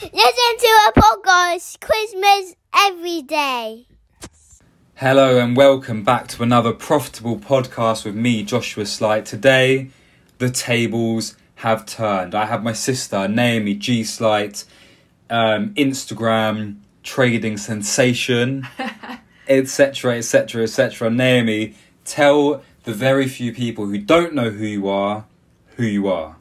Listen to a podcast Christmas every day. Hello and welcome back to another profitable podcast with me, Joshua Slight. Today, the tables have turned. I have my sister, Naomi G. Slight, um, Instagram trading sensation, etc., etc., etc. Naomi, tell the very few people who don't know who you are who you are.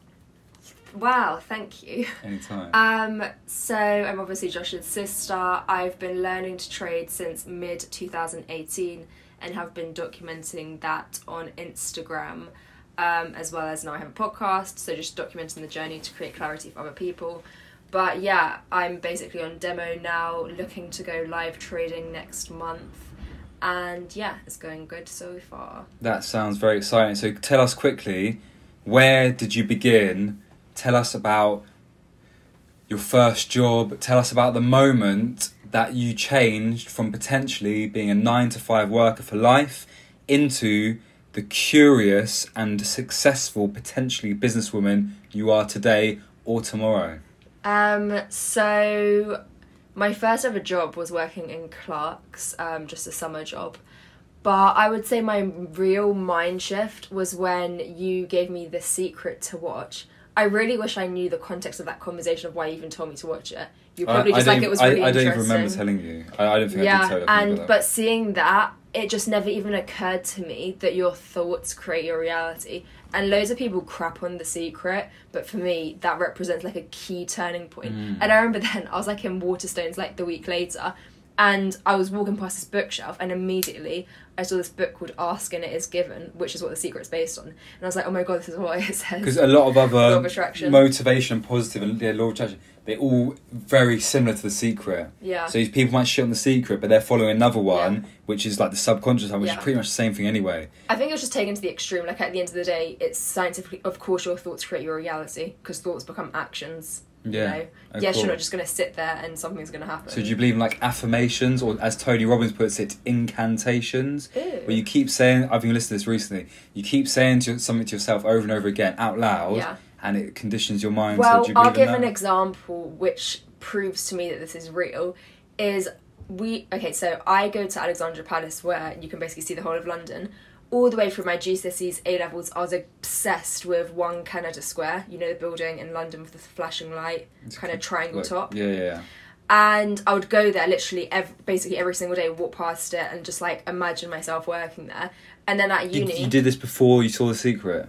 Wow, thank you. Anytime. Um, so I'm obviously Joshua's sister. I've been learning to trade since mid 2018 and have been documenting that on Instagram. Um, as well as now I have a podcast, so just documenting the journey to create clarity for other people. But yeah, I'm basically on demo now, looking to go live trading next month. And yeah, it's going good so far. That sounds very exciting. So tell us quickly, where did you begin? Tell us about your first job. Tell us about the moment that you changed from potentially being a nine to five worker for life into the curious and successful, potentially businesswoman you are today or tomorrow. Um, so my first ever job was working in Clarks, um, just a summer job. But I would say my real mind shift was when you gave me The Secret to watch. I really wish I knew the context of that conversation of why you even told me to watch it. You probably just like it was really I, I don't even remember telling you. I, I don't think I did yeah, tell you. and but seeing that, it just never even occurred to me that your thoughts create your reality. And loads of people crap on the secret, but for me, that represents like a key turning point. Mm. And I remember then I was like in Waterstones like the week later, and I was walking past this bookshelf, and immediately I saw this book called Ask and It Is Given, which is what the secret's based on. And I was like, oh my god, this is what it says. because a lot of Law other of attraction. motivation, positive, and yeah, law of attraction, they're all very similar to the secret. yeah. So these people might shit on the secret, but they're following another one, Yeah. which is like the subconscious one, which Yeah. is pretty much the same thing anyway. I think it was just taken to the extreme. Like at the end of the day, it's scientifically, of course, your thoughts create your reality because thoughts become actions. Yeah. You know? yes, you're not just going to sit there and something's going to happen. So do you believe in like affirmations, or as Tony Robbins puts it, incantations? Ew. Where you keep saying, I've been listening to this recently. You keep saying to something to yourself over and over again out loud, Yeah. and it conditions your mind. Well, so I'll give an example which proves to me that this is real. Is we okay? So I go to Alexandra Palace where you can basically see the whole of London. All the way through my GCSEs, A levels, I was obsessed with One Canada Square. You know the building in London with the flashing light, It's kind of triangle like- top. Yeah, yeah, yeah. and I would go there literally ev- basically every single day, walk past it, and just like imagine myself working there. And then at uni, you did this before you saw the secret.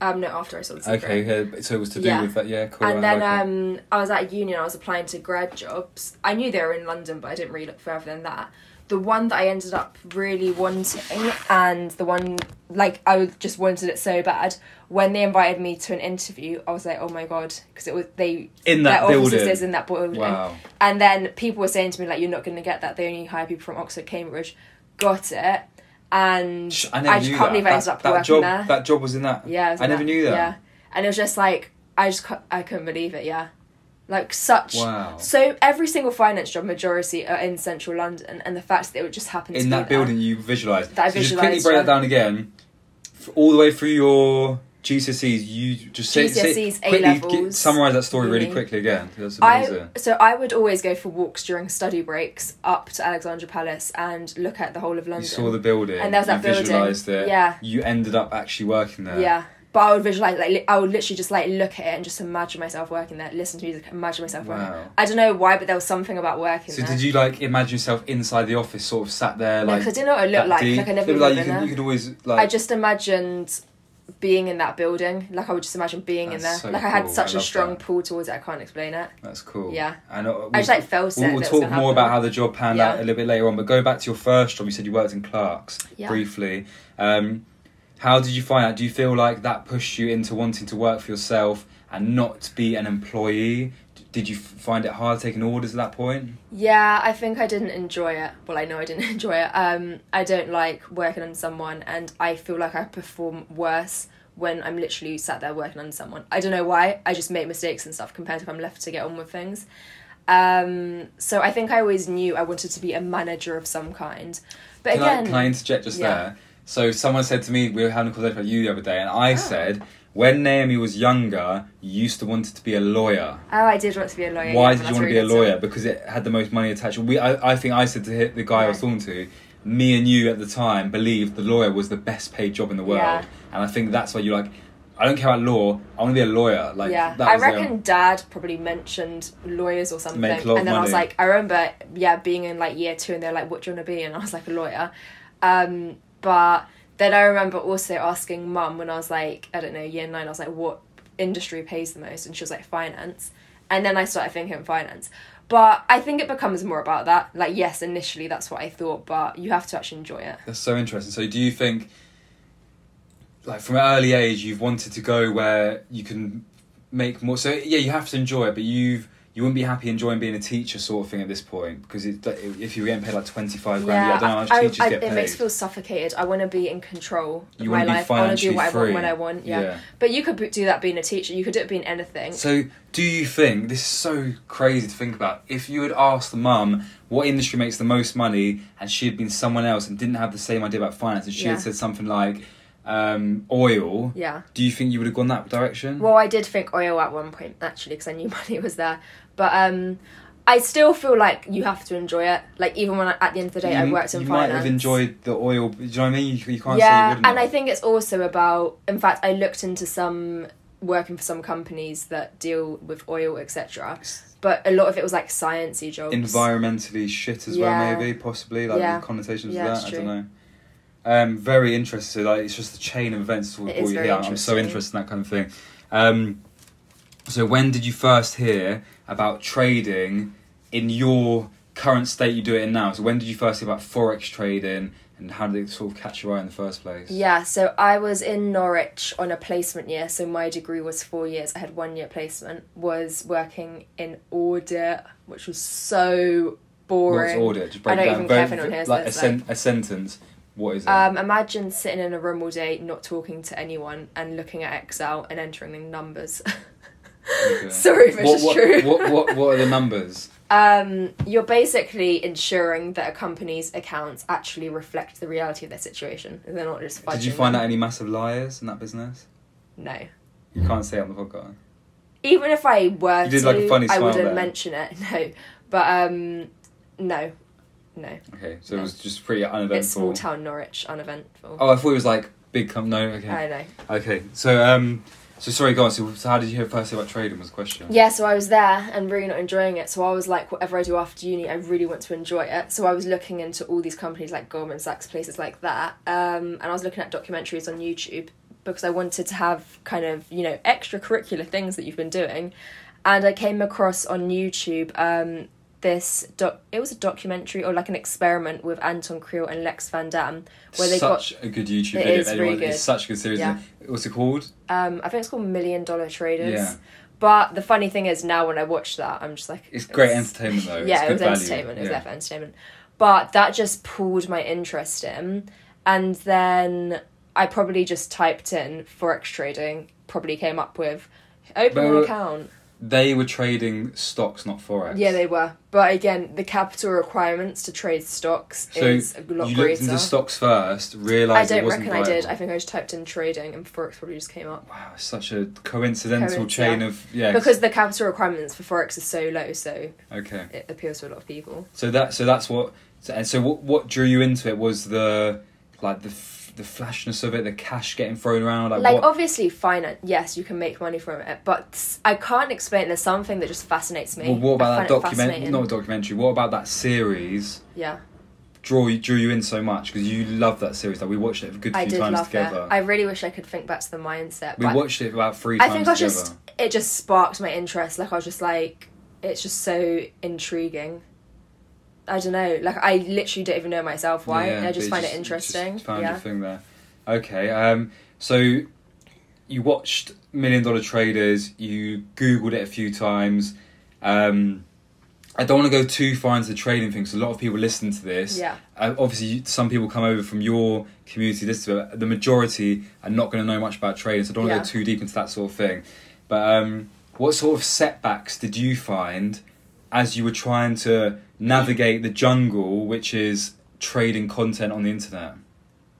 um, no, after I saw the secret. Okay, yeah, so it was to do Yeah. with that. Yeah, cool. I And then like um, I was at uni and I was applying to grad jobs. I knew they were in London, but I didn't really look further than that. The one that I ended up really wanting, and the one like I just wanted it so bad. When they invited me to an interview, I was like, "Oh my god!" Because it was they in that their offices building. is in that building. Wow. And then people were saying to me like, "You're not going to get that. They only hire people from Oxford, Cambridge." Got it, and I, I just can't that. believe I ended up that working job, there. That job was in that. yeah, it I never that- knew that. Yeah, and it was just like I just I couldn't believe it. Yeah, like such. Wow. So every single finance job, majority are in central London, and the fact that it would just happen to in that there. building, you visualised. That I so just quickly break that down again. All the way through your GCSEs, you just say, say GCSEs, quickly A-levels, summarize that story really quickly again. That's amazing. I so I would always go for walks during study breaks up to Alexandra Palace and look at the whole of London. you saw the building. And there was you that building. visualised it. Yeah. You ended up actually working there. Yeah. But I would visualize, like, li- I would literally just like look at it and just imagine myself working there, listen to music, imagine myself working. Wow. I don't know why, but there was something about working So there. did you like imagine yourself inside the office, sort of sat there No, like? 'cause I didn't know what it looked like. deep? Like I never like, you can, there. you can always like. I just imagined being in that building. Like I would just imagine being in there. So like I had cool. such I a strong that. pull towards it. I can't explain it. That's cool. Yeah. And uh, I just like felt. We'll, we'll talk more about how the job panned Yeah. out a little bit later on, but go back to your first job. You said you worked in Clarks Yeah. briefly. Um, how did you find out? Do you feel like that pushed you into wanting to work for yourself and not be an employee? Did you find it hard taking orders at that point? Yeah, I think I didn't enjoy it. Well, I know I didn't enjoy it. Um, I don't like working on someone, and I feel like I perform worse when I'm literally sat there working on someone. I don't know why. I just make mistakes and stuff compared to if I'm left to get on with things. Um, so I think I always knew I wanted to be a manager of some kind. But Can, again, I, can I interject just yeah. there? So someone said to me, we were having a conversation about you the other day, and I Oh. said, when Naomi was younger, you used to want to be a lawyer. Oh, I did want to be a lawyer. Why yeah, did you want to be a lawyer? Because it had the most money attached. We, I, I think I said to the guy I was talking to, me and you at the time believed the lawyer was the best paid job in the world, Yeah. and I think that's why you're like, I don't care about law. I want to be a lawyer. Like, yeah, that I um, reckon Dad probably mentioned lawyers or something, Make a lot of and then I was like, I remember, yeah, being in like year two, and they're like, "What do you want to be?" And I was like, "A lawyer." Um, but then I remember also asking Mum when I was like, I don't know, year nine. I was like, "What industry pays the most?" And she was like, "Finance." And then I started thinking finance. But I think it becomes more about that. Like, yes, initially that's what I thought, but you have to actually enjoy it. That's so interesting. So, do you think, like from an early age, you've wanted to go where you can make more? So, yeah, you have to enjoy it, but you've you wouldn't be happy enjoying being a teacher, sort of thing, at this point, because it, if you're getting paid like twenty five grand, yeah, I don't know how much I- teachers I- get it makes me feel suffocated. I want to be in control of You my wanna be life. I want to do what I want when I want. Yeah. Yeah. But you could do that being a teacher. You could do it being anything. So, do you think this is so crazy to think about? If you had asked the mum what industry makes the most money, and she had been someone else and didn't have the same idea about finance, and she Yeah. had said something like um, oil, yeah. do you think you would have gone that direction? Well, I did think oil at one point actually because I knew money was there. But um, I still feel like you have to enjoy it. Like even when I, at the end of the day, I worked in you finance. might have enjoyed the oil. Do you know what I mean? You, you can't say yeah, you and I think it's also about. In fact, I looked into some working for some companies that deal with oil, etc. But a lot of it was like sciencey jobs. environmentally shit as Yeah. well, maybe possibly like Yeah. the connotations Yeah, of that. I don't know. Um, very interested. Like it's just a chain of events It is you here. I'm so interested in that kind of thing. Um, so when did you first hear about trading in your current state? You do it in now. So when did you first hear about forex trading, and how did it sort of catch your eye in the first place? Yeah, so I was in Norwich on a placement year, so my degree was four years. I had one year placement, was working in audit, which was so boring. What's audit? Just break I don't down. even care if anyone hears like this, a, sen- a sentence. What is it? Um, imagine sitting in a room all day, not talking to anyone, and looking at Excel and entering in numbers. Okay. Sorry if it's what, just what, true. What, what, what are the numbers? Um, you're basically ensuring that a company's accounts actually reflect the reality of their situation. and They're not just Did you find them. out any massive liars in that business? No. You can't say it on the podcast. Even if I were You did, to, like, a funny I smile wouldn't there. mention it. No, but um, no, no. Okay, so it was just pretty uneventful. It's small town Norwich, uneventful. Oh, I thought it was like big. Com- no, okay, I know. okay. So um, so sorry, go on. So, how did you hear first about trading? Was the question? Yeah, so I was there and really not enjoying it. So I was like, whatever I do after uni, I really want to enjoy it. So I was looking into all these companies like Goldman Sachs, places like that. Um, and I was looking at documentaries on YouTube because I wanted to have kind of, you know, extracurricular things that you've been doing. And I came across on YouTube um, this doc. It was a documentary or like an experiment with Anton Kreil and Lex Van Dam, where they such a good YouTube video. is really It's such a good series. Yeah. What's it called? Um, I think it's called Million Dollar Traders. Yeah. But the funny thing is, now when I watch that, I'm just like, It's great entertainment though. yeah, it's it was value. entertainment. It was Yeah. there for entertainment. But that just pulled my interest in. And then I probably just typed in Forex trading, probably came up with open an But- account. They were trading stocks, not forex. Yeah, they were. But again, the capital requirements to trade stocks So is a lot you greater. looked into stocks first, I realised it don't wasn't reckon I did. I think I just typed in trading and Forex probably just came up. Wow, it's such a coincidental Coinc- chain yeah. of yeah. Because the capital requirements for Forex are so low, so okay. it appeals to a lot of people. So that so that's what so- and so what what drew you into it was the like the the flashness of it, the cash getting thrown around, like, like what? obviously finance yes you can make money from it but i can't explain there's something that just fascinates me well, what about that documentary? Not a documentary. What about that series? yeah Draw you, drew you in so much because you love that series. Like we watched it a good few i did times love together. it i really wish i could think back to the mindset we watched it about three i times think i together. just it just sparked my interest like i was just like it's just so intriguing i don't know like i literally don't even know myself why Yeah, i just find you it interesting Just found yeah thing there. Okay, um, so you watched Million Dollar Traders. You googled it a few times. Um, I don't want to go too far into the trading thing because a lot of people listen to this. yeah Uh, obviously, some people come over from your community. This, the majority are not going to know much about trading, so I don't want to Yeah. go too deep into that sort of thing. But um, what sort of setbacks did you find as you were trying to navigate the jungle, which is trading content on the internet?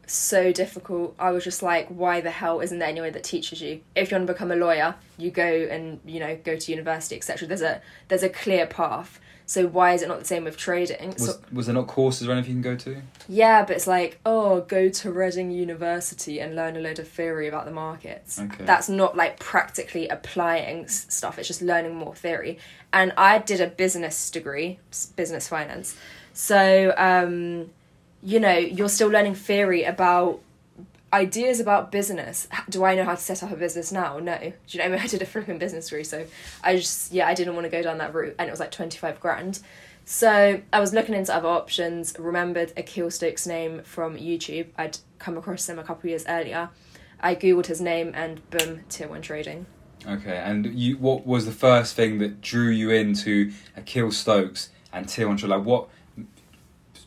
so difficult. I was just like, why the hell isn't there anyone that teaches you? If you want to become a lawyer, you go and you know go to university, etc. There's a there's a clear path. So why is it not the same with trading? Was, so, was there not courses or anything you can go to? yeah, but it's like, oh, go to Reading University and learn a load of theory about the markets. Okay. That's not like practically applying s- stuff. It's just learning more theory. And I did a business degree, business finance. So, um, you know, you're still learning theory about ideas about business. Do I know how to set up a business now? No. Do you know? I, mean, I did a flipping business degree, so I just yeah, I didn't want to go down that route, and it was like twenty five grand. So I was looking into other options. Remembered Akil Stokes' name from YouTube. I'd come across him a couple years earlier. I googled his name and boom, tier one trading. Okay, and you, what was the first thing that drew you into Akil Stokes and Tier One? Like, what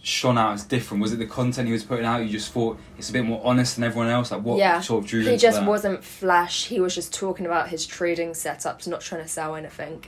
shone out as different? Was it the content he was putting out? You just thought it's a bit more honest than everyone else. Like, what Yeah. sort of drew you He just that? wasn't flash. He was just talking about his trading setups, not trying to sell anything.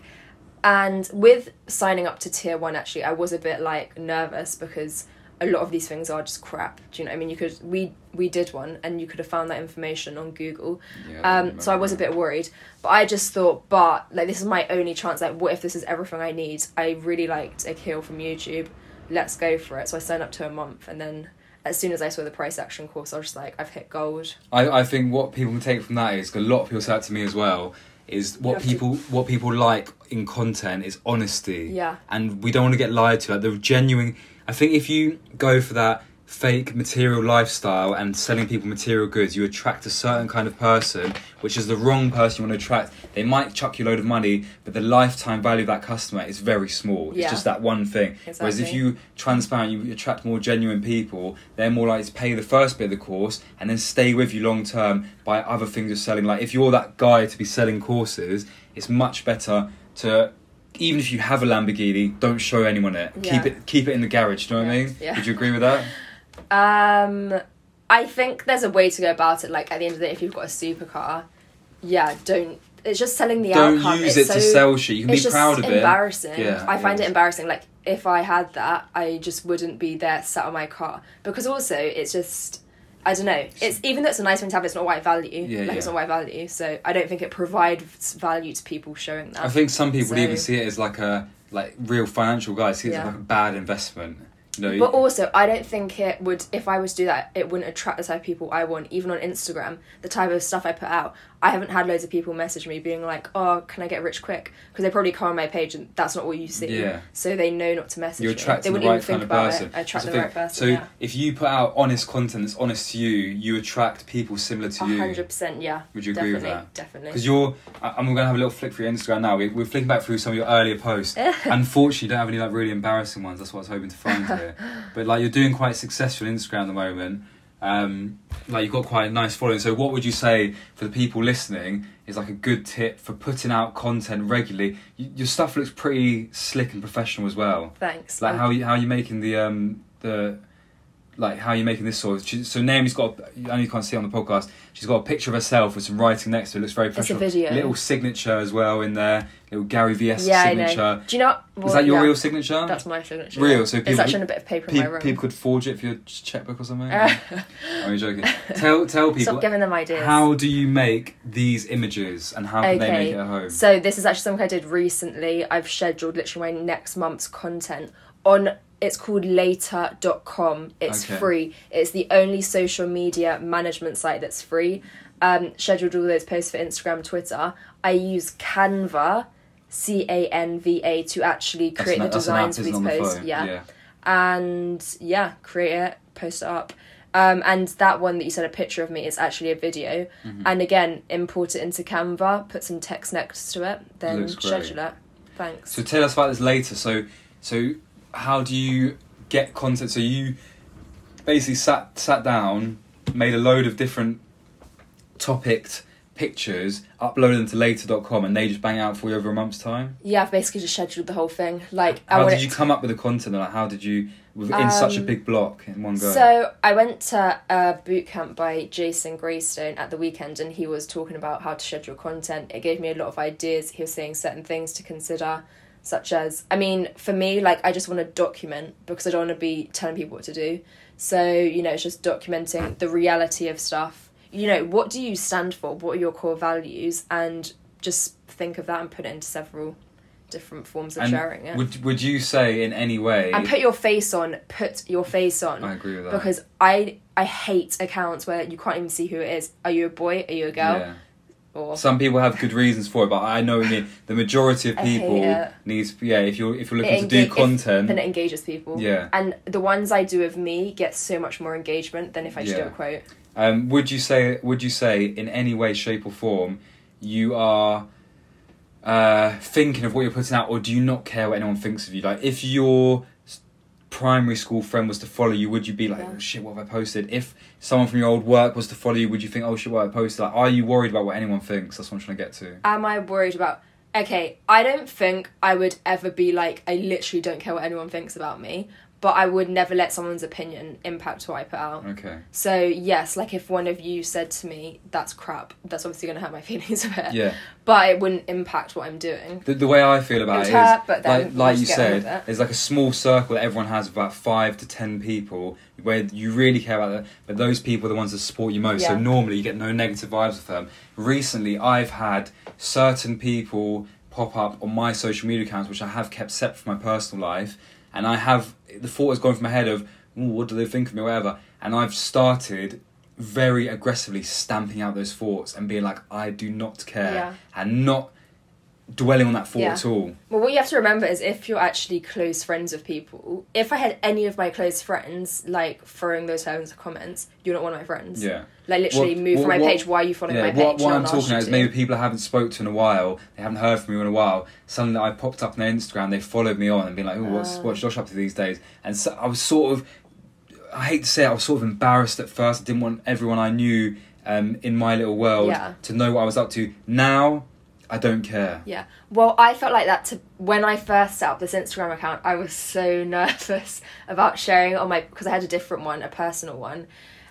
And with signing up to tier one, actually, I was a bit like nervous because a lot of these things are just crap. Do you know? what I mean, you could we we did one, and you could have found that information on Google. Yeah, Um, so I was a bit worried, but I just thought, but like this is my only chance. Like, what if this is everything I need? I really liked Akil from YouTube. Let's go for it. So I signed up to a month, and then as soon as I saw the price action course, I was just like, I've hit gold. I, I think what people can take from that is a lot of people say that to me as well. Is what have to- people what people like in content is honesty. Yeah. and we don't want to get lied to. Like the genuine. I think if you go for that fake material lifestyle and selling people material goods, you attract a certain kind of person, which is the wrong person you want to attract. They might chuck you a load of money, but the lifetime value of that customer is very small. Yeah. It's just that one thing. Whereas if you transparent, you attract more genuine people. They're more likely to pay the first bit of the course and then stay with you long term by other things you're selling. Like if you're that guy to be selling courses, it's much better to even if you have a Lamborghini, don't show anyone it. Yeah. Keep it keep it in the garage. Do you know what I mean? Yeah. Would you agree with that? Um, I think there's a way to go about it. Like at the end of the day, if you've got a supercar, yeah, don't. It's just selling the don't outcome. use it's it to sell shit. You can be proud of it. embarrassing. Yeah, I find yeah. it embarrassing. Like if I had that, I just wouldn't be there sat on my car because also it's just. I don't know. It's even though it's a nice thing to have, it's not white value. Yeah, like it's not white value, so I don't think it provides value to people showing that. I think some people So- even see it as like a like real financial guys see it as like a bad investment. Know, But also, I don't think it would. If I was to do that, it wouldn't attract the type of people I want. Even on Instagram, the type of stuff I put out, I haven't had loads of people message me being like, "Oh, can I get rich quick?" Because they probably come on my page and that's not what you see. Yeah. So they know not to message you're me. They the wouldn't right even kind think of about person. it. I attract the the right person. So yeah. if you put out honest content that's honest to you, you attract people similar to you. hundred percent, yeah. Would you agree with that? Definitely. Because you're, I'm going to have a little flick through your Instagram now. We, we're flicking back through some of your earlier posts. Unfortunately, you don't have any like really embarrassing ones. That's what I was hoping to find here. But like you're doing quite successful Instagram at the moment. Um, like you've got quite a nice following. So what would you say for the people listening is like a good tip for putting out content regularly? Y your stuff looks pretty slick and professional as well. Thanks. Like how you how you making the um the like how you're making this sort she, so Naomi's got I know you can't see on the podcast she's got a picture of herself with some writing next to it looks very a professional video. little signature as well in there little Gary Vee's yeah, I signature know. Do you know? is well, that your real signature That's my signature. Real, so it's people- actually on a bit of paper in my room. people could forge it for your checkbook or something Uh, I'm joking tell tell people Stop giving them ideas. how do you make these images and how can they make it at home So this is actually something I did recently. I've scheduled literally my next month's content on it's called later.com. It's Okay. free. It's the only social media management site that's free. Um, scheduled all those posts for Instagram, Twitter. I use Canva, C A N V A, to actually create an- the designs for these on the posts. Yeah. yeah And yeah, create it, post it up. Um, and that one that you sent a picture of me is actually a video. Mm-hmm. And again, import it into Canva, put some text next to it, then schedule it. Thanks. So tell us about this later. So, so how do you get content? So you basically sat sat down, made a load of different topicked pictures, uploaded them to later.com, and they just bang out for you over a month's time. yeah, I've basically just scheduled the whole thing. Like, How did you come up with the content? Like, how did you in such a Um, big block in one go? So I went to a boot camp by Jason Graystone at the weekend, and he was talking about how to schedule content. It gave me a lot of ideas. He was saying certain things to consider, such as, I mean, for me, like I just want to document because I don't want to be telling people what to do. So, you know, it's just documenting the reality of stuff. You know, what do you stand for? What are your core values? And just think of that and put it into several different forms of And sharing it. would would you say in any way? and put your face on, put your face on. I agree with that. Because I I hate accounts where you can't even see who it is. Are you a boy? Are you a girl? Yeah. Or Some people have good reasons for it, but I know mean. the majority of people needs yeah. If you're if you're looking to do enga- if- content, then it engages people. Yeah. And the ones I do of me get so much more engagement than if I just do a quote. Um, would you say would you say in any way, shape, or form you are uh, thinking of what you're putting out, or do you not care what anyone thinks of you? Like, if your s- primary school friend was to follow you, would you be like, Yeah. oh shit, what have I posted? If someone from your old work was to follow you, would you think, oh shit, what have I posted? Like, are you worried about what anyone thinks? That's what I'm trying to get to. Am I worried about? Okay, I don't think I would ever be like I literally don't care what anyone thinks about me, but I would never let someone's opinion impact what I put out. Okay. So yes, like if one of you said to me, "That's crap," that's obviously gonna hurt my feelings a bit. Yeah. But it wouldn't impact what I'm doing. The, the way I feel about It it would is, but then like, like you just get on with said, it. there's like a small circle that everyone has of about five to ten people where you really care about them, but those people are the ones that support you most. So normally you get no negative vibes with them. Recently, I've had certain people pop up on my social media accounts, which I have kept separate from my personal life, and I have the thought has gone through my head of, what do they think of me, whatever, and I've started very aggressively stamping out those thoughts and being like, I do not care, Yeah. and not dwelling on that thought Yeah. at all. Well, what you have to remember is if you're actually close friends with people, if I had any of my close friends like throwing those terms of comments, you're not one of my friends. Yeah. Like literally What- move what- from my what- page. Why are you following Yeah, my page? what, what I'm talking about is maybe people I haven't spoke to in a while, they haven't heard from me in a while. Suddenly I popped up on their Instagram, they followed me on and been like, oh, what's, Oh. what's Josh up to these days? And so I was sort of, I hate to say it, I was sort of embarrassed at first. I didn't want everyone I knew um, in my little world Yeah. to know what I was up to. Now, I don't care. Yeah. Well, I felt like that to when I first set up this Instagram account. I was so nervous about sharing on my because I had a different one, a personal one,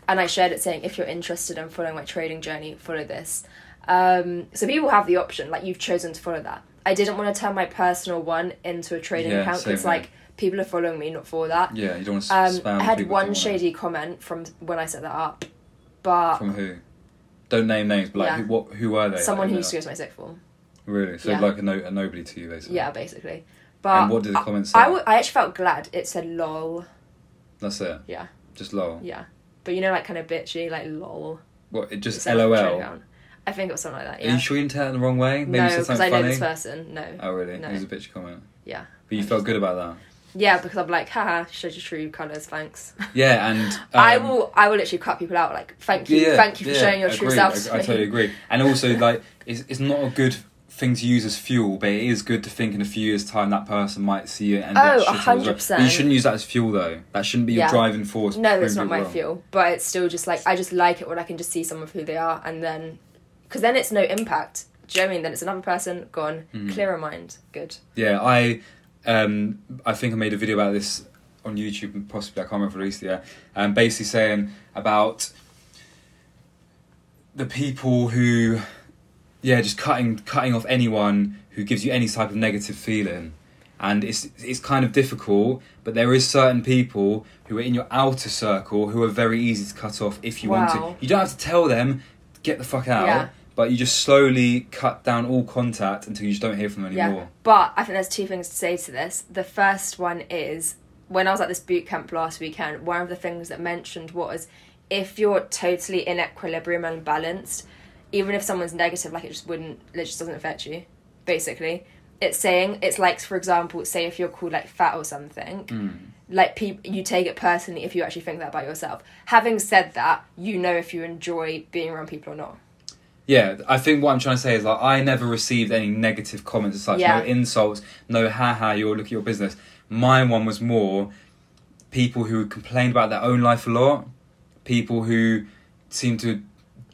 and I shared it saying, "If you're interested in following my trading journey, follow this." Um, so people have the option, like you've chosen to follow that. I didn't want to turn my personal one into a trading Yeah, account It's like people are following me, not for that. Yeah, you don't want to Um, spam I had one shady comment from when I set that up, but From who? Don't name names, but like, Yeah. who, what, who were they? someone who used to go to my sixth form. Really? So Yeah. like a, no, a nobody to you, basically. Yeah, basically. But And what did the I- comments say? I, w- I actually felt glad it said lol. That's it? Yeah. Just lol. Yeah. But you know, like kind of bitchy, like lol. What, it just trading LOL? I think it was something like that. Are Yeah. you sure you didn't it the wrong way? Maybe no, because I know funny? this person. No. Oh really? No. It was a bitch comment. Yeah. But you felt good about that. Yeah, because I'm like, haha, showed your true colours, thanks. Yeah, and um, I will I will literally cut people out, like, thank you, yeah, thank you for yeah, showing your true agreed, self I, I totally agree. And also, like, it's it's not a good thing to use as fuel, but it is good to think in a few years' time that person might see it and Oh, get shit on as well. 100%. But you shouldn't use that as fuel though. That shouldn't be your Yeah. driving force. No, it's not my wrong. fuel, but it's still just like I just like it when I can just see someone for who they are, and then because then it's no impact. Do you know what I mean? Then it's another person gone, Mhm. clearer mind, good. Yeah, I um I think I made a video about this on YouTube and possibly I can't remember released it yet. Um basically saying about the people who yeah, just cutting cutting off anyone who gives you any type of negative feeling. And it's it's kind of difficult, but there is certain people who are in your outer circle who are very easy to cut off if you want to. You don't have to tell them, get the fuck out, Yeah. but you just slowly cut down all contact until you just don't hear from them anymore. Yeah. But I think there's two things to say to this. The first one is when I was at this boot camp last weekend, one of the things that mentioned was if you're totally in equilibrium and balanced, even if someone's negative, like it just wouldn't, it just doesn't affect you. Basically, it's saying it's like, for example, say if you're called like fat or something, Mm. like people, you take it personally if you actually think that about yourself. Having said that, you know if you enjoy being around people or not. Yeah, I think what I'm trying to say is like I never received any negative comments as such, Yeah. no insults, no ha ha, you're look at your business. My one was more people who complained about their own life a lot, people who seem to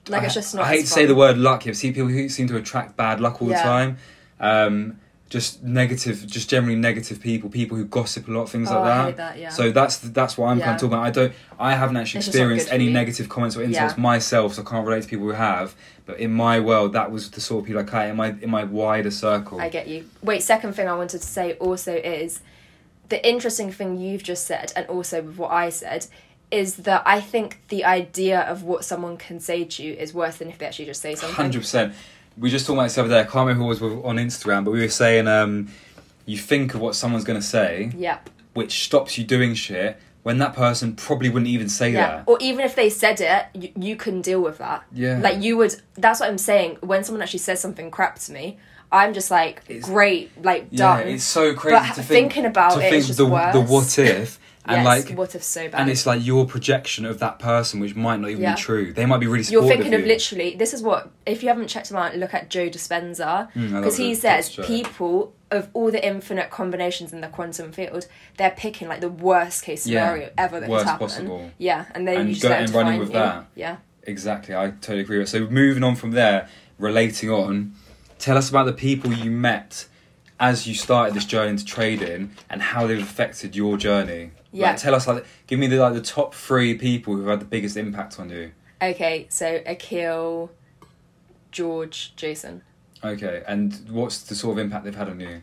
Like I, it's just not. I hate to say the word luck here. See people who seem to attract bad luck all Yeah. the time. Um, just negative, just generally negative people, people who gossip a lot, things Oh, like that. that. Yeah. So that's that's what I'm kind of talking about. I don't, I haven't actually It's experienced any negative comments or insults Yeah. myself, so I can't relate to people who have. But in my world, that was the sort of people I cut in my in my wider circle. I get you. Wait, second thing I wanted to say also is the interesting thing you've just said, and also with what I said, is that I think the idea of what someone can say to you is worse than if they actually just say something. Hundred percent. We just talked about this the other day. I can't remember who was on Instagram, but we were saying um, you think of what someone's going to say, Yep. which stops you doing shit when that person probably wouldn't even say Yeah. that. Or even if they said it, you, you can deal with that. Yeah. Like you would. That's what I'm saying. When someone actually says something crap to me, I'm just like, It's- great, like Yeah, done. it's so crazy But to think, thinking about to it think is just the the what if and yes, like what if so bad? and it's like your projection of that person, which might not even Yeah. be true. They might be really You're thinking of you. literally. This is what if you haven't checked him out, look at Joe Dispenza Mm, because he says people of all the infinite combinations in the quantum field, they're picking like the worst case Yeah. scenario ever that Worst could happen. possible. Yeah, and then And you just let and running with you. that. Yeah. Exactly, I totally agree with. So moving on from there, relating on, tell us about the people you met as you started this journey into trading and how they've affected your journey. Yeah. Like, tell us like give me the like the top three people who've had the biggest impact on you. Okay, so Akil, George, Jason. Okay, and what's the sort of impact they've had on you?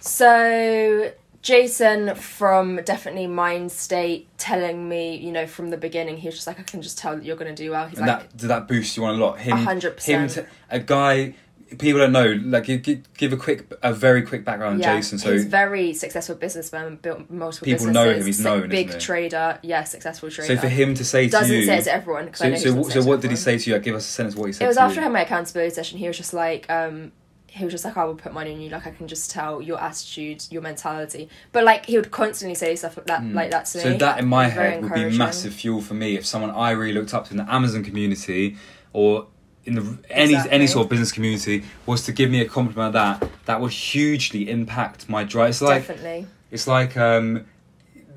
So Jason from definitely Mind State telling me, you know, from the beginning, he was just like, I can just tell that you're gonna do well. He's and like, that did that boost you on a lot? Him, A hundred him, percent. t- a guy. People don't know. Like, give, give, a quick, a very quick background yeah, Jason. So he's a very successful businessman, built multiple People businesses. know him, he's known, big trader, yeah, successful trader. So for him to say to doesn't you, say it to everyone so so, what- so to what did he say to you? Like, give us a sentence what he said. It was after I had my accountability session. He was just like, um, he was just like, I will put money on you. Like I can just tell your attitude, your mentality. But like he would constantly say stuff like that, like that to. So me. that in my head would be massive fuel for me if someone I really looked up to in the Amazon community or in the any Exactly. any sort of business community was to give me a compliment like that that would hugely impact my drive. It's like Definitely. it's like um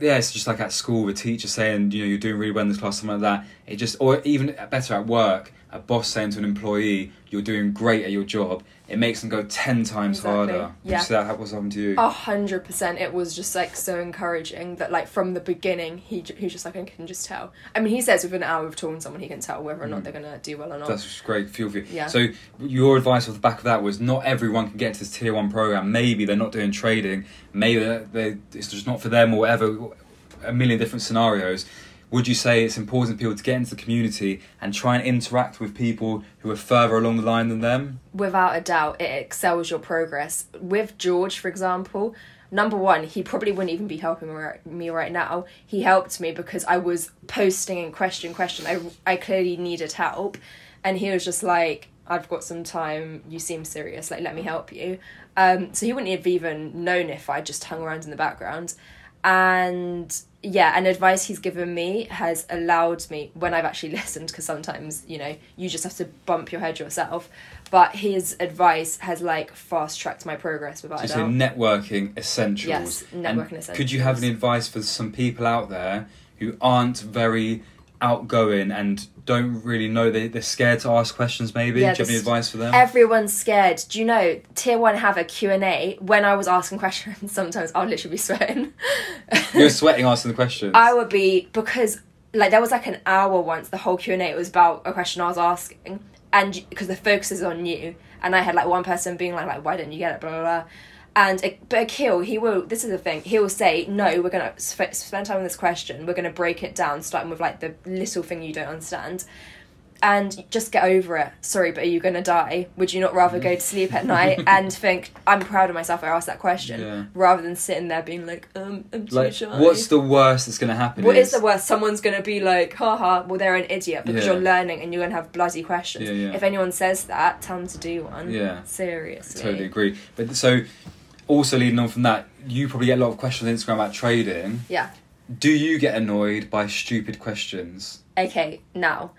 yeah, it's just like at school, the teacher saying, you know, you're doing really well in this class, something like that. It just, or even better at work, a boss saying to an employee, you're doing great at your job. It makes them go ten times Exactly, harder. yeah. You see that was happened to you? A hundred percent. It was just like so encouraging that like from the beginning he j- he just like I can just tell. I mean he says within an hour of talking to someone he can tell whether or not they're gonna do well or not. Mm. That's great Feel for you. Yeah. So your advice off the back of that was not everyone can get into this tier one program. Maybe they're not doing trading. Maybe they it's just not for them or whatever. A million different scenarios. Would you say it's important for people to get into the community and try and interact with people who are further along the line than them? Without a doubt, it excels your progress. With George, for example, number one, he probably wouldn't even be helping me right- now. He helped me because I was posting in question question. I I clearly needed help, and he was just like, "I've got some time. You seem serious. Like, let me help you." Um, so he wouldn't have even known if I just hung around in the background. And yeah, and advice he's given me has allowed me when I've actually listened, because sometimes you know you just have to bump your head yourself. But his advice has like fast tracked my progress without So a you say doubt. networking essentials. Yes, And networking Could you have essentials. any advice for some people out there who aren't very outgoing and don't really know they, they're scared to ask questions maybe Yeah, do you have any advice for them Everyone's scared. Do you know Tier One have a Q and A? When I was asking questions, sometimes I'll literally be sweating. you're sweating asking the questions I would be because like there was like an hour once the whole Q and A it was about a question I was asking, and because the focus is on you, and I had like one person being like like why didn't you get it blah blah blah. And but Akil, he will. This is the thing. He will say, "No, we're gonna sp- spend time on this question. We're gonna break it down, starting with like the little thing you don't understand, and just get over it. Sorry, but are you gonna die? Would you not rather go to sleep at night and think, I'm proud of myself. I asked that question, Yeah. rather than sitting there being like, um, I'm too like shy. what's the worst that's going to happen What is the worst? Someone's gonna be like, haha, well they're an idiot because Yeah. you're learning and you're gonna have bloody questions. Yeah. If anyone says that, tell them to do one. Yeah. Seriously. totally agree but so also leading on from that you probably get a lot of questions on instagram about trading Yeah. do you get annoyed by stupid questions Okay, now.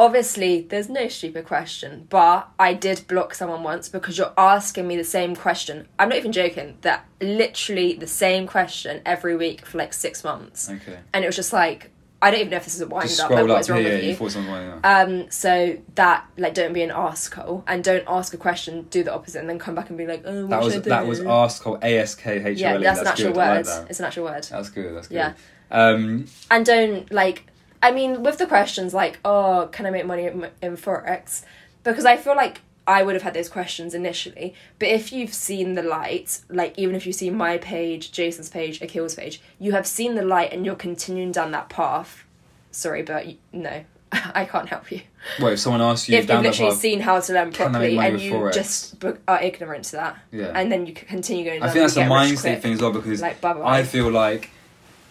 Obviously, there's no stupid question, but I did block someone once because you're asking me the same question. I'm not even joking, that literally the same question every week for like six months. okay And it was just like, I don't even know if this is a wind just up, scroll up is wrong here with you you. was Um, so that like don't be an arsehole and don't ask a question, do the opposite, and then come back and be like, oh, what that was should I that do? was asked called ASK Yeah, that's, an actual good. I like word. that. it's an actual word. That's good. That's good. Yeah. Um, And don't like, I mean, with the questions like, oh, can I make money in, in forex? Because I feel like I would have had those questions initially. But if you've seen the light, like even if you see my page, Jason's page, Akil's page, you have seen the light and you're continuing down that path. Sorry, but you, no, I can't help you. Well, if someone asks you if you've literally path, seen how to learn properly and you Forex? just are ignorant to that, yeah. and then you continue going. I think that's a mindset thing as well because Like bye bye. I feel like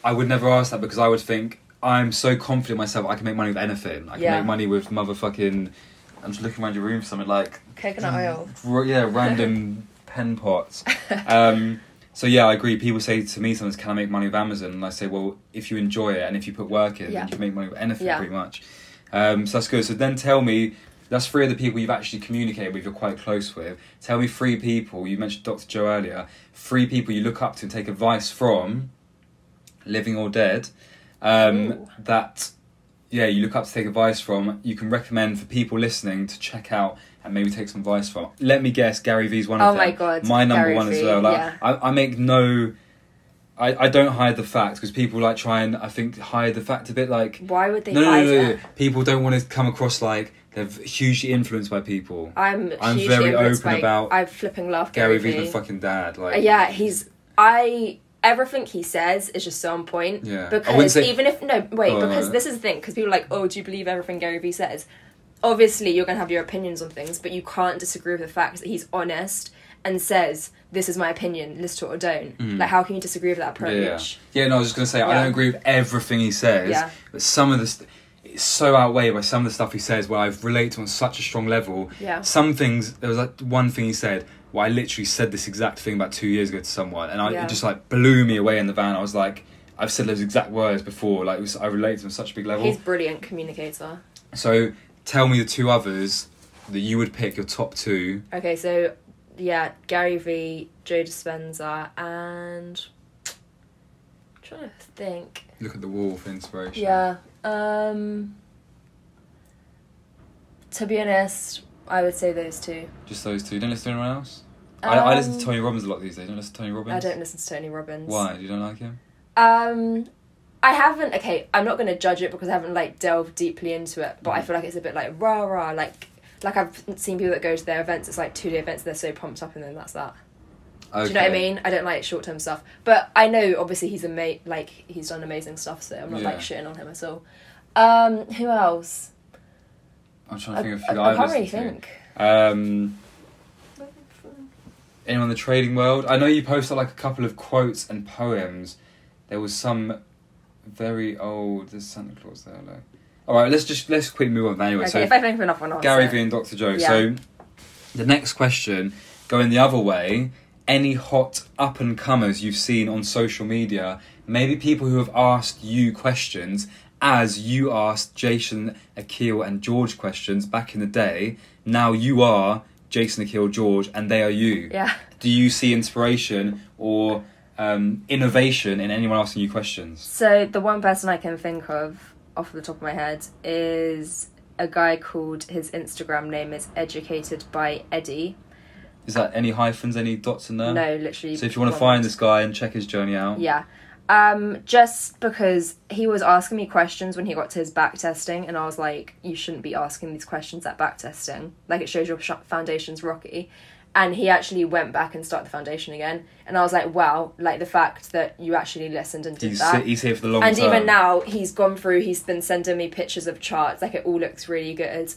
I would never ask that because I would think I'm so confident in myself I can make money with anything. I can Yeah. make money with motherfucking. I'm just looking around your room for something like coconut oil. r- yeah, random pen pots. Um, so yeah, I agree. People say to me sometimes, "Can I make money with Amazon?" And I say, "Well, if you enjoy it and if you put work in, Yeah. then you can make money with anything Yeah. pretty much." Um, so that's good. So then tell me. That's three of the people you've actually communicated with, you're quite close with. Tell me three people, you mentioned Dr. Joe earlier, three people you look up to and take advice from, living or dead, um, Ooh. that, yeah, you look up to take advice from, you can recommend for people listening to check out and maybe take some advice from. Let me guess, Gary Vee's one of Oh them. my God, My number Gary one as well. Like, yeah. I, I make no... I, I don't hide the fact because people like try and I think hide the fact a bit like Why would they no, no, hide no, no, no. People don't want to come across like they're hugely influenced by people. I'm I'm very open by- about I'm flipping love Gary Gary, Vee's my fucking dad. Uh, Like, yeah, he's I everything he says is just so on point. Yeah. Because say- even if no wait, Oh, because this is the thing. Because people are like, oh, do you believe everything Gary Vee says? Obviously, you're gonna have your opinions on things, but you can't disagree with the fact that he's honest and says this is my opinion, listen to it or don't. Like, how can you disagree with that Mm. yeah, yeah. approach? Yeah, no, I was just gonna say I don't agree with everything he says, Yeah. but some of the st- it's so outweighed by some of the stuff he says where I've related to on such a strong level. Yeah. Some things there was like one thing he said where I literally said this exact thing about two years ago to someone, and I, Yeah. it just like blew me away in the van. I was like. I've said those exact words before. Like was, I relate to him on such a big level. He's brilliant communicator. So tell me the two others that you would pick your top two. Okay, so yeah, Gary Vee, Joe Dispenza, and I'm trying to think. Look at the wall for inspiration. Yeah. Um to be honest, I would say those two. Just those two. You don't listen to anyone else? I, I listen to Um, Tony Robbins a lot these days. You don't listen to Tony Robbins? I don't listen to Tony Robbins. Why? You don't like him? Um I haven't okay, I'm not gonna judge it because I haven't like delved deeply into it, but I Mhm. feel like it's a bit like rah rah like like I've seen people that go to their events, it's like two day events, they're so pumped up and then that's that. Okay. Do you know what I mean? I don't like short term stuff, but I know obviously he's a ama- like he's done amazing stuff, so I'm not like shitting on him at all. Um, who else? I'm trying to think of I, a few I that I've can't really think. Um, anyone in the trading world? I know you posted like a couple of quotes and poems. There was some very old. There's Santa Claus there. Like. All right, let's just let's quickly move on. Anyway, Okay, so if I think of enough one, I'll Gary Vee and Dr. Joe. Yeah. So the next question, going the other way, any hot up and comers you've seen on social media, maybe people who have asked you questions as you asked Jason, Akil, and George questions back in the day. Now you are Jason, Akil, George, and they are you. Yeah. Do you see inspiration or um, innovation in anyone asking you questions? So the one person I can think of off the top of my head is a guy called his Instagram name is Educated by Eddie. Is that any hyphens, any dots in there? No, literally. So if you want to find this guy and check his journey out, Yeah. Um, just because he was asking me questions when he got to his back testing, and I was like, you shouldn't be asking these questions at back testing. Like, it shows your sh- foundation's rocky. And he actually went back and started the foundation again. And I was like, wow, like the fact that you actually listened and did he's, that. he's here for the long and term. even now, he's gone through, he's been sending me pictures of charts. Like, it all looks really good.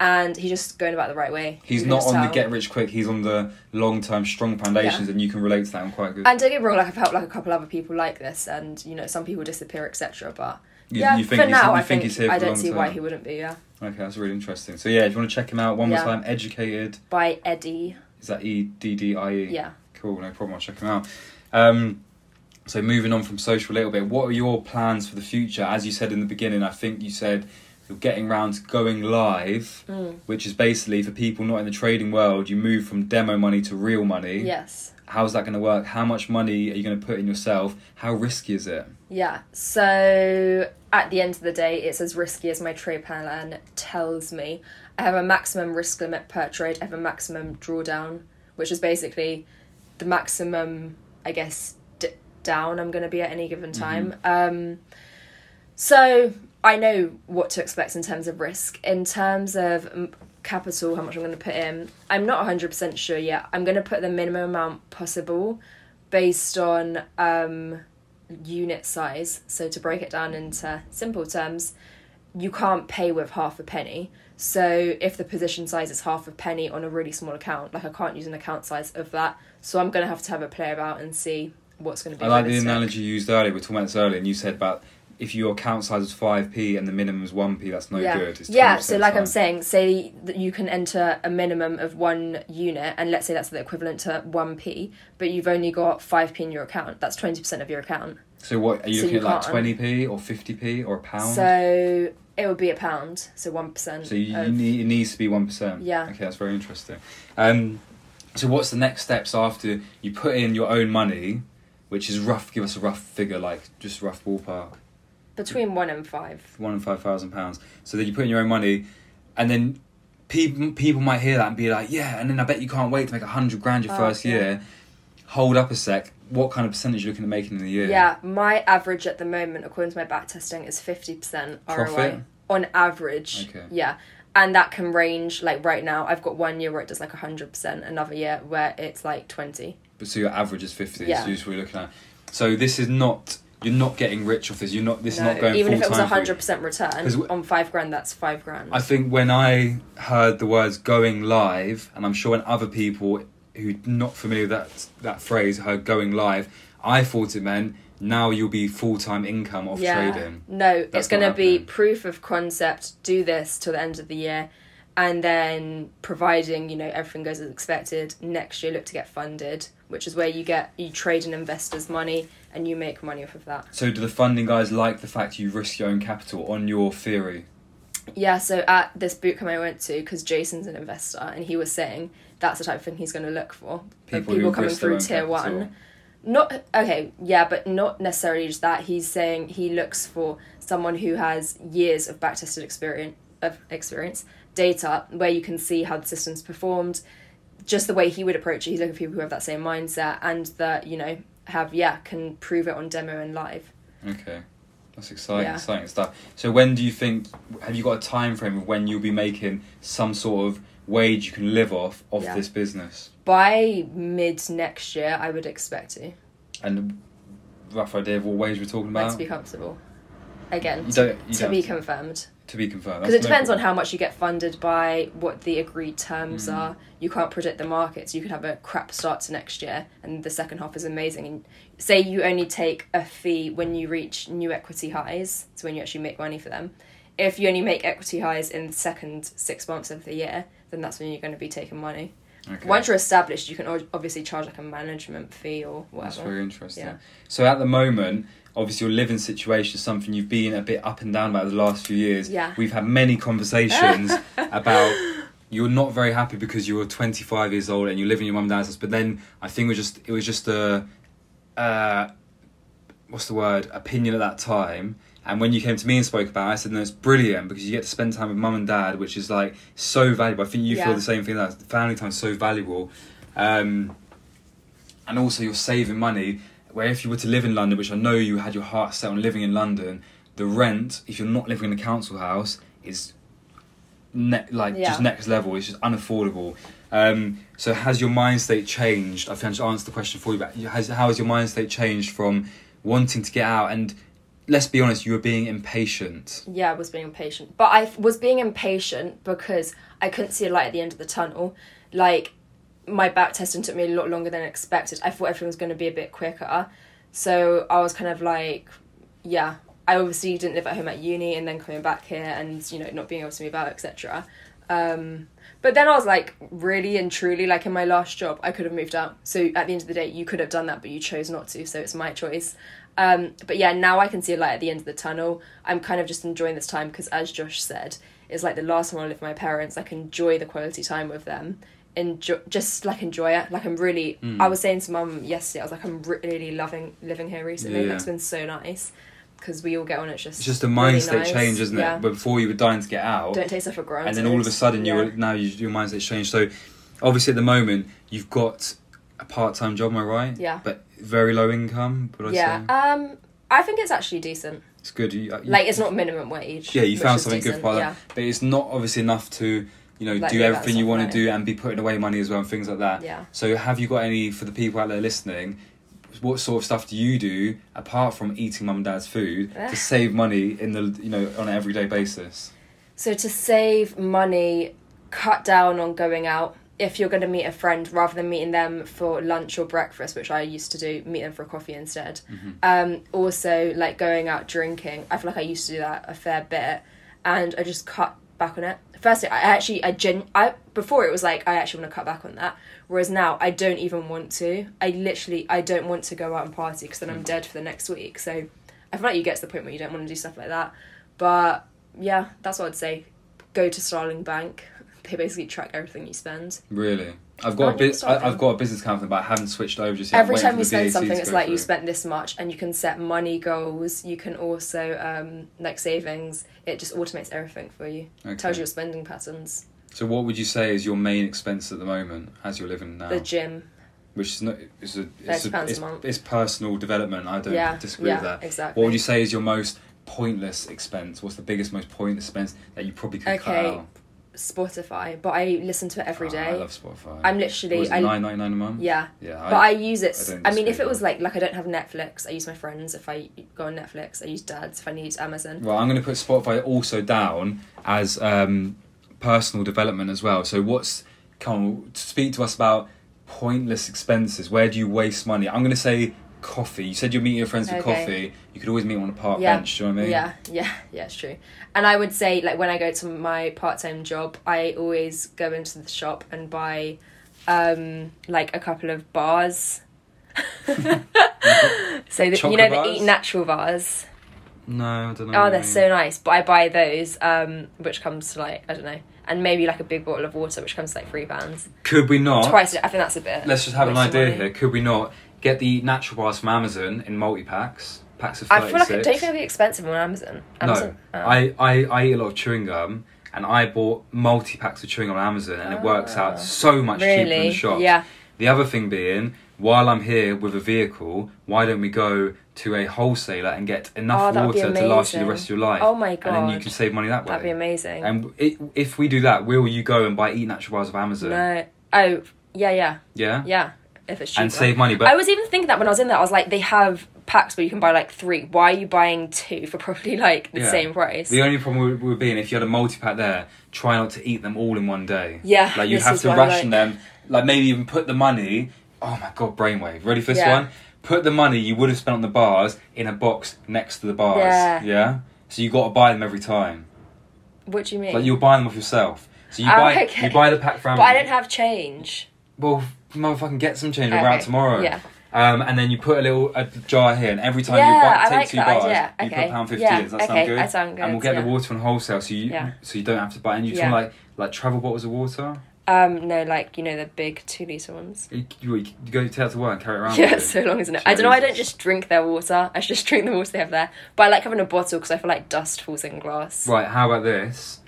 And he's just going about the right way. He's not on the get rich quick. He's on the long term strong foundations, and you can relate to that. I'm quite good. And don't get me wrong, like I've helped like a couple other people like this, and you know some people disappear, etc. But You- yeah, you for now, I think think, he's here I don't see why he wouldn't be. Yeah, okay, that's really interesting. So yeah, if you want to check him out one Yeah. more time, educated. by Eddie. Is that E D D I E? Yeah. Cool, no problem. I'll check him out. Um, so moving on from social a little bit, what are your plans for the future? As you said in the beginning, I think you said you're getting round to going live, Mm. which is basically for people not in the trading world. You move from demo money to real money. Yes. How's that going to work? How much money are you going to put in yourself? How risky is it? Yeah. So at the end of the day, it's as risky as my trade plan tells me. I have a maximum risk limit per trade. I have a maximum drawdown, which is basically the maximum, I guess, d- down I'm going to be at any given time. Um, so I know what to expect in terms of risk. In terms of, capital, how much I'm going to put in. I'm not 100% sure yet. I'm going to put the minimum amount possible based on um, unit size. So, to break it down into simple terms, you can't pay with half a penny. So, if the position size is half a penny on a really small account, like I can't use an account size of that. So, I'm going to have to have a play about and see what's going to be. I like the analogy you used earlier. We were talking about this earlier, and you said about if your account size is five p and the minimum is one p, that's no yeah. good. It's yeah, so like I'm saying, say that you can enter a minimum of one unit, and let's say that's the equivalent to 1p, but you've only got 5p in your account. That's 20% of your account. So what are you so looking you at, like can't- twenty p or fifty p or a pound? So it would be a pound, so 1%. So you, you of- need, it needs to be one percent. Yeah. Okay, that's very interesting. Um, so what's the next steps after you put in your own money, which is rough? Give us a rough figure, like just rough ballpark, between 1 and 5. one and five thousand pounds. So then you put in your own money, and then people people might hear that and be like, yeah, and then I bet you can't wait to make a hundred grand your Oh, first yeah. year. Hold up a sec. What kind of percentage are you looking at making in a year? Yeah. my average at the moment, according to my back testing, is 50% Profit? ROI. On average. Okay. Yeah. And that can range, like right now, I've got one year where it does like 100%, another year where it's like 20 But so your average is fifty. Yeah. So you're looking at. So this is not. You're not getting rich off this. You're not. This No, is not going even if it was hundred percent return on five grand, that's five grand. I think when I heard the words "going live," and I'm sure when other people who not familiar with that that phrase heard "going live," I thought it meant now you'll be full time income off trading. No, That's it's going to be proof of concept. Do this till the end of the year, and then providing you know everything goes as expected. Next year, look to get funded, which is where you get you trade an investor's money and you make money off of that. So do the funding guys like the fact you risk your own capital on your theory? Yeah, so at this bootcamp I went to, because Jason's an investor, and he was saying that's the type of thing he's going to look for. People who coming risk their through tier capital. one. Not okay, yeah, but not necessarily just that. He's saying he looks for someone who has years of backtested experience of experience, data where you can see how the system's performed, just the way he would approach it. He's looking for people who have that same mindset and that you know have yeah can prove it on demo and live. Okay, that's exciting, Yeah. exciting stuff. So when do you think? Have you got a time frame of when you'll be making some sort of wage you can live off of Yeah. this business? By mid next year, I would expect to. And rough idea of what wage we're talking about? Like to be comfortable. Again, You don't- you to don't be confirmed. To be confirmed. Because it no depends on how much you get funded by, what the agreed terms Mm. are. You can't predict the markets. You could have a crap start to next year, and the second half is amazing. And say you only take a fee when you reach new equity highs, so when you actually make money for them. If you only make equity highs in the second six months of the year, then that's when you're going to be taking money. Okay. Once you're established, you can obviously charge like a management fee or whatever. That's very interesting. Yeah. So at the moment, obviously your living situation is something you've been a bit up and down about the last few years. Yeah. We've had many conversations about you're not very happy because you were 25 years old and you live in your mum and dad's house. But then I think it was just it was just a uh, what's the word opinion at that time. And when you came to me and spoke about it, I said, no, it's brilliant because you get to spend time with mum and dad, which is like so valuable. I think you Yeah. feel the same thing that family time is so valuable. Um, and also you're saving money. Where if you were to live in London, which I know you had your heart set on living in London, the rent, if you're not living in a council house, is ne- like Yeah. just next level. It's just unaffordable. Um, so has your mind state changed? I think I just answered the question for you, but has how has your mind state changed from wanting to get out and let's be honest, you were being impatient. Yeah, I was being impatient. But I was being impatient because I couldn't see a light at the end of the tunnel. Like, my back testing took me a lot longer than expected. I thought everything was going to be a bit quicker. So I was kind of like, yeah. I obviously didn't live at home at uni and then coming back here and, you know, not being able to move out, etc. Um, but then I was like, really and truly, like in my last job, I could have moved out. So at the end of the day, you could have done that, but you chose not to. So it's my choice. Um, but yeah, now I can see a light at the end of the tunnel. I'm kind of just enjoying this time because, as Josh said, it's like the last time I live with my parents. I can enjoy the quality time with them. Enjoy, just like enjoy it. Like I'm really. Mm. I was saying to mum yesterday, I was like, I'm really loving living here recently. Yeah, yeah. It's been so nice because we all get on. It's just It's just a really mindset nice. change, isn't Yeah. it? But before you were dying to get out, Don't take stuff for granted. and then all of a sudden you Yeah. were now you, your mindset's changed. So obviously at the moment you've got a part time job, am I right? Yeah. But very low income. Would I Yeah. say Um, I think it's actually decent. it's good. You, you- Like it's not minimum wage. Yeah, you found something good decent, of yeah. that, but it's not obviously enough to you know, Like, do everything you want to do and be putting away money as well and things like that. Yeah. So have you got any for the people out there listening? What sort of stuff do you do apart from eating mum and dad's food to save money in the you know on an everyday basis? So to save money, cut down on going out. If you're going to meet a friend, rather than meeting them for lunch or breakfast, which I used to do, meet them for a coffee instead. Um, also, like going out drinking, I feel like I used to do that a fair bit, and I just cut back on it. Firstly, I actually, I gen, I before it was like I actually want to cut back on that, whereas now I don't even want to. I literally, I don't want to go out and party because then I'm mm. dead for the next week. So I feel like you get to the point where you don't want to do stuff like that. But yeah, that's what I'd say. Go to Starling Bank. They basically track everything you spend. Really, I've got a bit. starting? I've got a business account, but I haven't switched over just yet. Every time you spend VAT something, it's like you spent this much, and you can set money goals. You can also um, like savings. It just automates everything for you. Okay. Tells you your spending patterns. So what would you say is your main expense at the moment as you're living now? The gym. Which is not. It's a. It's, £30 a, a it's, month. it's personal development. I don't Yeah, disagree yeah, with that. exactly. What would you say is your most pointless expense? What's the biggest, most pointless expense that you probably could cut out? Spotify, but I listen to it every Oh, day. I love Spotify. I'm literally- I- nine ninety nine a month? yeah. Yeah. But I use it. I I, mean, if it was like like I don't have Netflix, I use my friends. If I go on Netflix, I use Dad's. If I need Amazon, Well, I'm going to put Spotify also down as um, personal development as well. So, what's come speak to us about pointless expenses? Where do you waste money? I'm going to say coffee. You said you're meeting your friends for Okay. coffee. You could always meet them on a park Yeah. bench. Do you know what I mean? Yeah, yeah, yeah, it's true. And I would say, like, when I go to my part time job, I always go into the shop and buy, um, like, a couple of bars. so, that, you know, the? Eat Natural bars. No, I don't know. Oh, they're so nice. But I buy those, um, which comes to, like, I don't know. And maybe, like, a big bottle of water, which comes to, like, three pounds. Could we not? Twice, I think that's a bit. Let's just have an idea money. here. Could we not get the natural bars from Amazon in multi packs? Packs of I 36. feel like, don't think it'd be expensive on Amazon? Amazon? No, Oh. I, I, I eat a lot of chewing gum, and I bought multi packs of chewing gum on Amazon, and it works Ah. out so much cheaper in the shop. Yeah. The other thing being, while I'm here with a vehicle, why don't we go to a wholesaler and get enough Oh, that would be water to last you the rest of your life? Oh my god! And then you can save money that way. That'd be amazing. And i if we do that, will you go and buy Eat Natural Bars of Amazon? No. Oh, yeah, yeah. Yeah? Yeah, if it's cheaper. And save money, but I was even thinking that when I was in there, I was like, they have packs where you can buy like three. Why are you buying two for probably like the Yeah. same price? The only problem would, would be if you had a multi pack there, try not to eat them all in one day. Yeah, like you this have to ration like- them. Like maybe even put the money. Oh my god, brainwave! Ready for this Yeah. one? Put the money you would have spent on the bars in a box next to the bars. Yeah. Yeah. So you got to buy them every time. what do you mean? Like you're buying them off yourself. So you Oh, buy okay. you buy the pack from. but I don't have change. Well, motherfucking get some change Okay, around tomorrow. yeah. Um, and then you put a little a jar here, and every time Yeah, you buy, take like two bars, idea. you Okay. put pound fifty. Yeah, Does that okay, sound good? sound And we'll get yeah. the water on wholesale, so you Yeah. so you don't have to buy. And you Yeah. want like like travel bottles of water. Um, no, like you know the big two liter ones. You, you, you go take it to work and carry it around. Yeah, so long as it. I don't know. I don't just drink their water. I just drink the water they have there. But I like having a bottle because I feel like dust falls in glass. Right, how about this?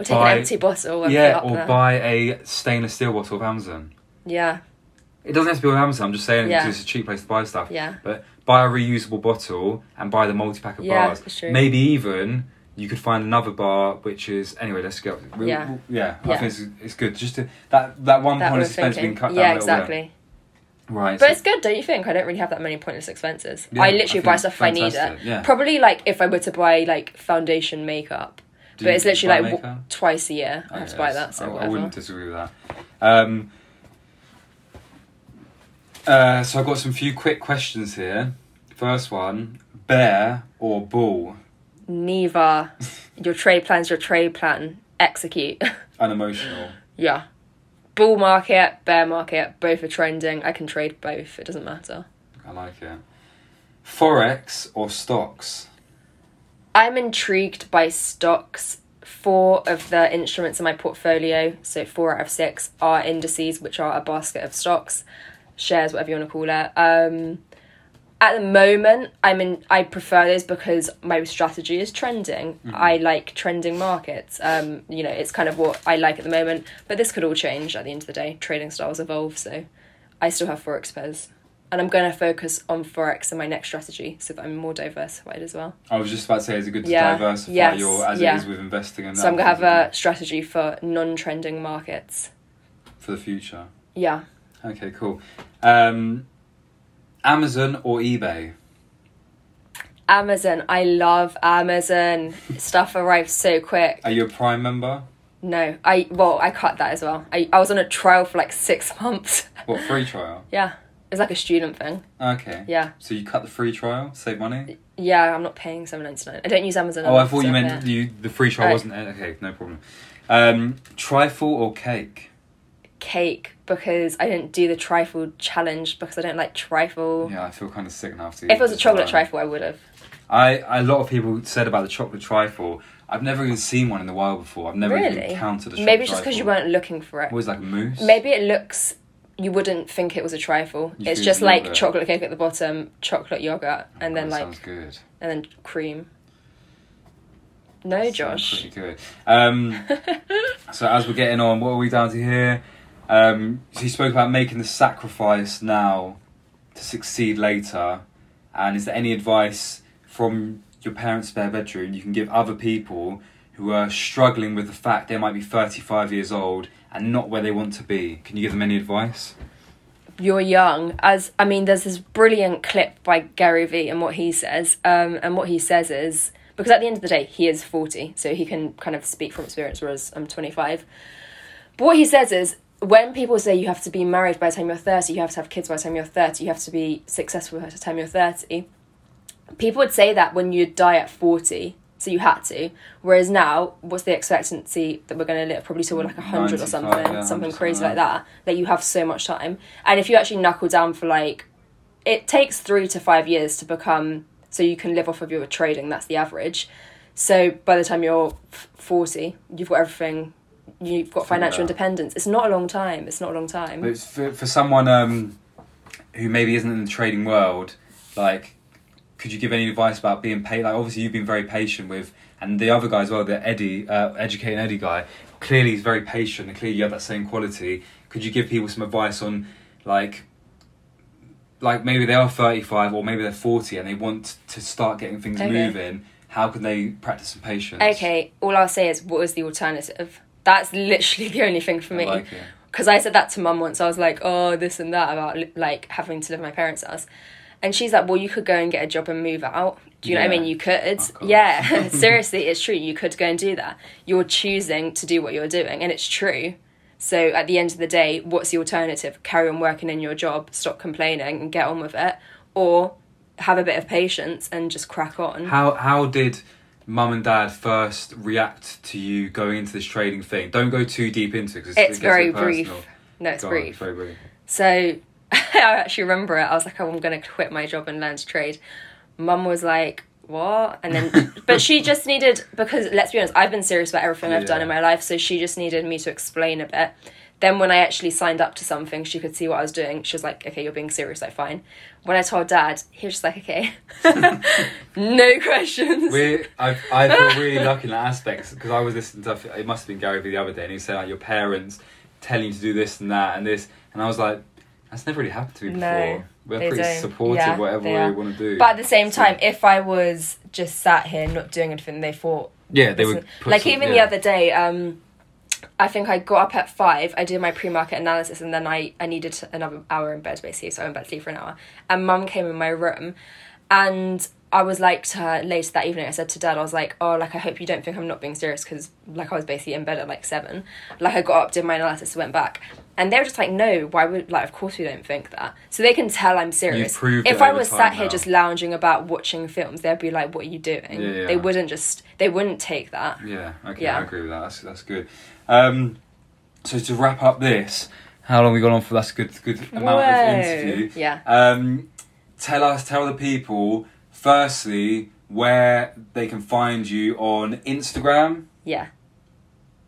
Or take Buy- an empty bottle and yeah, or there. buy a stainless steel bottle of Amazon. Yeah, It doesn't have to be with Amazon. I'm just saying Yeah. because it's a cheap place to buy stuff. yeah. But buy a reusable bottle and buy the multi pack of Yeah, bars. that's true. Maybe even you could find another bar which is anyway. Let's go. We- Yeah. we- yeah. I think it's, it's good. Just to, that that one That point of expense being cut down. Yeah, little bit. exactly. Right. But so- it's good, don't you think? I don't really have that many pointless expenses. Yeah, I I literally think buy stuff if I need it. yeah. Probably like if I were to buy like foundation makeup. Do but it's literally like w- twice a year I Oh, have to buy that. So I, I wouldn't disagree with that. Um, uh, so I've got some few quick questions here. First one: bear or bull? Neither. your trade plan's your trade plan. Execute. Unemotional. yeah. Bull market, bear market, both are trending. I can trade both. It doesn't matter. I like it. Forex or stocks? I'm intrigued by stocks. Four of the instruments in my portfolio, so four out of six, are indices, which are a basket of stocks, shares, whatever you want to call it. Um, at the moment, I'm in. I prefer those because my strategy is trending. I like trending markets. Um, you know, it's kind of what I like at the moment. But this could all change at the end of the day. Trading styles evolve, so I still have forex pairs. And I'm going to focus on forex in my next strategy so that I'm more diversified as well. I was just about to say, is it good to Yeah. diversify Yes. your as Yeah. it is with investing and So I'm going to have a strategy for non-trending markets. for the future. Yeah. Okay, cool. Um, Amazon or eBay? Amazon. I love Amazon. Stuff arrives so quick. Are you a Prime member? No, I well, I cut that as well. I, I was on a trial for like six months. What free trial? yeah, it's like a student thing. Okay. Yeah, So you cut the free trial, save money. yeah. I'm not paying seven ninety nine. I don't use Amazon. Oh, I thought you meant you the free trial Oh. wasn't okay. No problem. Um, trifle or cake? cake because I didn't do the trifle challenge because I don't like trifle. Yeah, I feel kind of sick now after. If it was a chocolate one. trifle, I would have. I a lot of people said about the chocolate trifle. I've never even seen one in the wild before. I've never Really? even counted a chocolate Maybe it's just because you weren't looking for it. What was like a mousse? Maybe it looks. You wouldn't think it was a trifle. You it's just like yogurt. chocolate cake at the bottom, chocolate yogurt, and then Oh, like sounds good. and then cream. No, Sounds Josh. Pretty good. Um, so as we're getting on, what are we down to here? Um, so you spoke about making the sacrifice now to succeed later, and is there any advice from your parents' spare bedroom you can give other people who are struggling with the fact they might be thirty-five years old and not where they want to be? Can you give them any advice? you're young as i mean there's this brilliant clip by gary vee and what he says um, and what he says is because at the end of the day he is 40 so he can kind of speak from experience whereas i'm 25 but what he says is when people say you have to be married by the time you're 30 you have to have kids by the time you're 30 you have to be successful by the time you're 30 people would say that when you die at 40 so you had to. Whereas now what's the expectancy that we're going to live? Probably till we're like 100 or something yeah, something crazy yeah. like that that you have so much time. And if you actually knuckle down for like it takes three to five years to become so you can live off of your trading that's the average. So by the time you're f- 40 you've got everything you've got financial out. independence. It's not a long time it's not a long But time it's for, for someone um, who maybe isn't in the trading world, like, could you give any advice about being paid? Like, obviously, you've been very patient with, and the other guy as well, the Eddie, uh, educating Eddie guy, clearly he's very patient, and clearly you have that same quality. Could you give people some advice on, like, like maybe they are 35 or maybe they're 40 and they want to start getting things Okay. moving? How can they practice some patience? okay all i'll say is what is the alternative that's literally the only thing for I me like it. because I said that to mum once. I was like, "Oh, this and that about like having to live my parents' house," and she's like, "Well, you could go and get a job and move out. Do you know what I mean? You could. Yeah, seriously, it's true. You could go and do that. You're choosing to do what you're doing, and it's true. So at the end of the day, what's the alternative? Carry on working in your job, stop complaining, and get on with it, or have a bit of patience and just crack on. How how did mum and dad first react to you going into this trading thing? Don't go too deep into it because it's it very brief. No, it's Go on, brief. very brief. So I actually remember it. I was like, oh, I'm going to quit my job and learn to trade. Mum was like, what? And then, but she just needed, because let's be honest, I've been serious about everything I've done in my life. So she just needed me to explain a bit. Then when I actually signed up to something, she could see what I was doing. She was like, okay, you're being serious, like fine. When I told dad, he was just like, okay. no questions. We I I feel really lucky in that aspect because I was listening to it must have been Gary Vee the other day and he said like your parents telling you to do this and that and this and I was like that's never really happened to me before. No, We're pretty don't. supportive Yeah, whatever we want to do. But at the same So- time, if I was just sat here not doing anything, they thought yeah, they would like some- even the other day um i think i got up at five i did my pre-market analysis and then i i needed another hour in bed basically so i went back to sleep for an hour and mum came in my room and i was like to her later that evening i said to dad i was like oh like i hope you don't think i'm not being serious because like i was basically in bed at like seven like i got up did my analysis went back and they were just like no why would like of course we don't think that so they can tell i'm serious if i was sat here now. just lounging about watching films they'd be like what are you doing Yeah, yeah. they wouldn't just they wouldn't take that Yeah, okay, Yeah. I agree with that. That's that's good. Um, so to wrap up this, how long we got on for? That's a good good amount Whoa. of interview. Yeah. Um, tell us, tell the people. Firstly, where they can find you on Instagram, Yeah.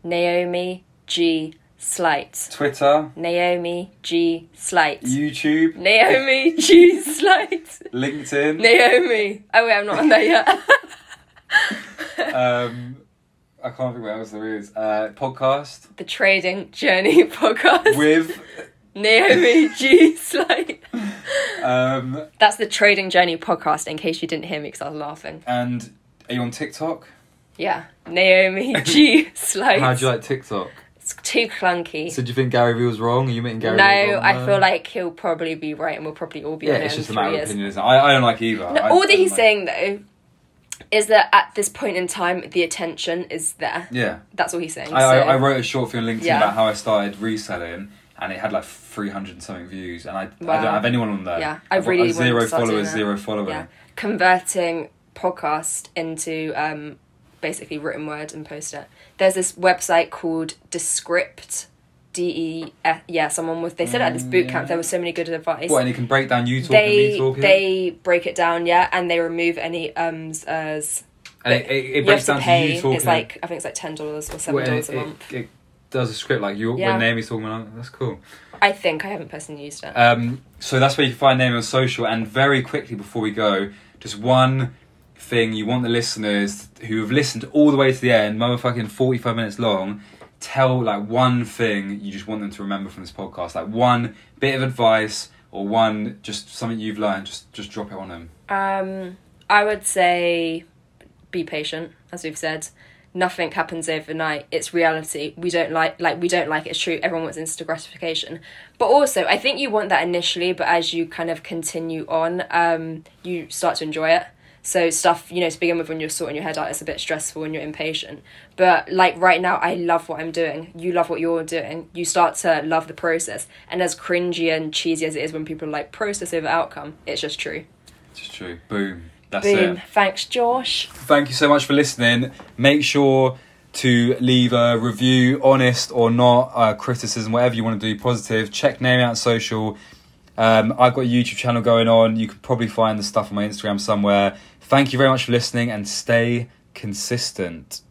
Naomi G Slight. Twitter, Naomi G Slight. YouTube, Naomi G Slight. LinkedIn. Naomi. Oh wait, I'm not on there yet. um, I can't think what else there is. Uh, podcast the Trading Journey podcast. with Naomi G Slight. Um, That's the Trading Journey podcast. In case you didn't hear me, because I was laughing. and are you on TikTok? Yeah, Naomi G Slight. How do you like TikTok? Too clunky. So do you think Gary Vee was wrong? Are you meeting Gary no, wrong I feel like he'll probably be right, and we'll probably all be yeah, it's just a matter of opinion. Isn't it? I, I don't like either. No, I- all I that he's like- saying though is that at this point in time, the attention is there. Yeah, That's all he's saying. I, so, I, I wrote a short film on LinkedIn Yeah. about how I started reselling, and it had like three hundred and something views, and I, I don't have anyone on there. Yeah, I I've really zero to start doing followers, zero following. yeah, converting podcast into um, basically written word and post it. There's this website called Descript. D E F. Yeah, someone was. They said at this Mm, boot yeah. there was so many good advice. What, and it can break down you talking, me they talking. they break it down, yeah, and they remove any ums as. and it, it, it breaks to down pay. to you talking. it's like I think it's like ten dollars or seven dollars it, a month. It, does a script like you Yeah. when Naomi's talking. About, that's cool. I think I haven't personally used it. Um, so that's where you can find Naomi on social. And very quickly before we go, just one thing you want the listeners who have listened all the way to the end, motherfucking forty-five minutes long, tell like one thing you just want them to remember from this podcast, like one bit of advice or one just something you've learned. Just just drop it on them. Um, I would say be patient, as we've said. Nothing happens overnight. It's reality. We don't like like we don't like it. It's true. Everyone wants instant gratification, but also I think you want that initially. But as you kind of continue on, um, you start to enjoy it. So stuff you know to begin with when you're sorting your head out, it's a bit stressful and you're impatient. But like right now, I love what I'm doing. You love what you're doing. You start to love the process. And as cringy and cheesy as it is when people are like process over outcome, it's just true. It's just true. Boom. That's Boom. it. Thanks, Josh. Thank you so much for listening. Make sure to leave a review, honest or not, uh, criticism, whatever you want to do, positive. Check Name Out Social. Um, I've got a YouTube channel going on. You could probably find the stuff on my Instagram somewhere. Thank you very much for listening and stay consistent.